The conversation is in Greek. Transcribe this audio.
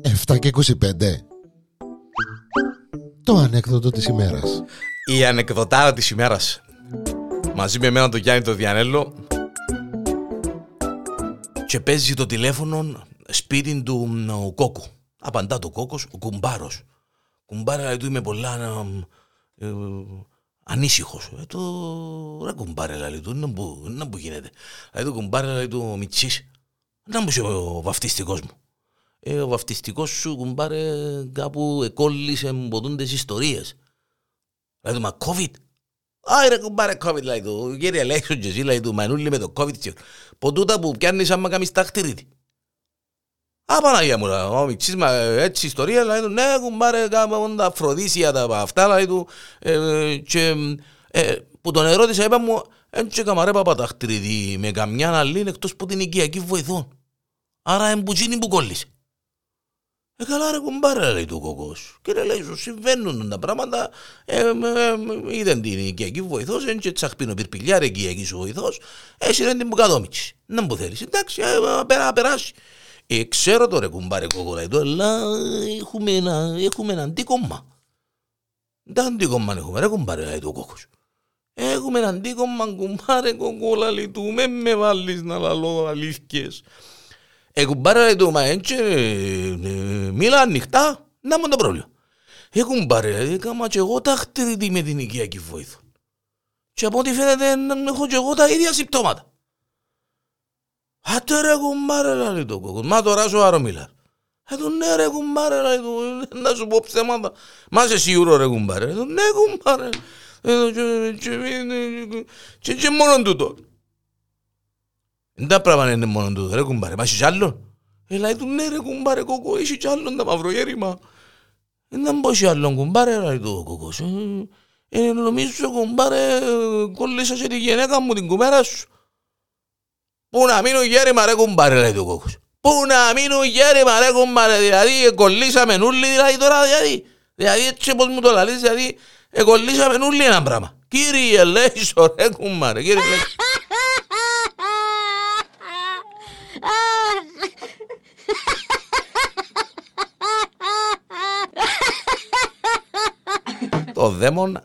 Εφτά και 25 Το ανέκδοτο της ημέρας. Η ανεκδοτάρα της ημέρας. Μαζί με εμένα τον Γιάννη το Διανέλο. Και παίζει το τηλέφωνο σπίτι του μ, ο Κόκου. Απαντά το Κόκος, ο κουμπάρος. Κουμπάρα λέει του είμαι πολλά ε, ε, ανήσυχος ε, το, Ρε κουμπάρε λέει του, να που, να που γίνεται Λέει του κουμπάρε λέει του Μιτσής Να μου είσαι ο βαφτιστικός μου ε, ο βαφτιστικός σου κουμπάρε κάπου εκόλλησε μποτούντες ιστορίες. Λέει του, μα COVID. Άι ρε κουμπάρε COVID, λέει του. Κύριε Λέξον και εσύ, λέει του, μανούλη με το COVID. και Ποτούτα που πιάνεις άμα κάνεις τάχτηρίτη. Α, Παναγία μου, λέει, ο Μιτσής, μα έτσι ιστορία, λέει του, ναι κουμπάρε κάπου τα αφροδίσια τα αυτά, λέει του. ε, Και ε, που τον ερώτησα, είπα μου, έτσι έκαμα ρε παπα τάχτηρίτη με καμιά άλλη εκτός που την οικιακή βοηθών. Άρα εμπουτσίνη που κόλλησε. Ε, καλά ρε κουμπάρα λέει του κοκός. Κύριε λέει σου συμβαίνουν τα πράγματα. Ε, ε, ε, είδαν την οικιακή βοηθός, έτσι και τσαχπίνο πυρπηλιά ρε οικιακή σου βοηθός. Έτσι δεν την μπουκαδόμητσι. Να μου θέλεις. Εντάξει, ε, πέρα, περάσει. Ε, ξέρω το ρε κουμπάρε κοκό λέει του, αλλά έχουμε ένα, έχουμε ένα αντίκομμα. Τα αντίκομμα έχουμε ρε κουμπάρε λέει του κοκός. Έχουμε ένα αντίκομμα κουμπάρε κοκό λέει του, με με βάλεις να λαλώ αλήθειες. Ε, κουμπάρα λέει του, μα έτσι, μίλα ανοιχτά, να μου το πρόβλημα. Ε, κουμπάρα, έκαμα και εγώ ταχτηρητή με την οικιακή βοήθο. Και από ό,τι φαίνεται, να έχω και εγώ τα ίδια συμπτώματα. Άτε ρε κουμπάρα, λέει το κόκκος, μα τώρα σου άρο μιλά. Ε, του ναι ρε κουμπάρα, λέει του, να σου πω ψέματα. Μα είσαι σίγουρο ρε κουμπάρα. Ε, του ναι κουμπάρα. Ε, και- και- και- Και μόνο τούτο. Δεν τα πράγματα είναι μόνο τούτο, ρε κουμπάρε, μα είσαι κι άλλον. Ε, λέει του, ναι ρε κουμπάρε, κόκο, είσαι κι άλλον τα μαυρογέρημα. Ε, να μπω κι άλλον κουμπάρε, λέει του ο κόκος. Ε, ε, νομίζω κουμπάρε, κόλλησα και τη γυναίκα μου την κουμέρα σου. Πού να μείνω γέρημα ρε κουμπάρε, λέει του ο κόκος. Πού να μείνω γέρημα ρε κουμπάρε, δηλαδή ε, κολλήσαμε νουλοι, δηλαδή τώρα, δηλαδή. Δηλαδή έτσι πως μου το λαλείς, δηλαδή ε, κολλήσαμε νουλοι ένα πράγμα. Κύριε Λέισο, ρε κουμπάρε, κύριε Λέισο. Το δαίμον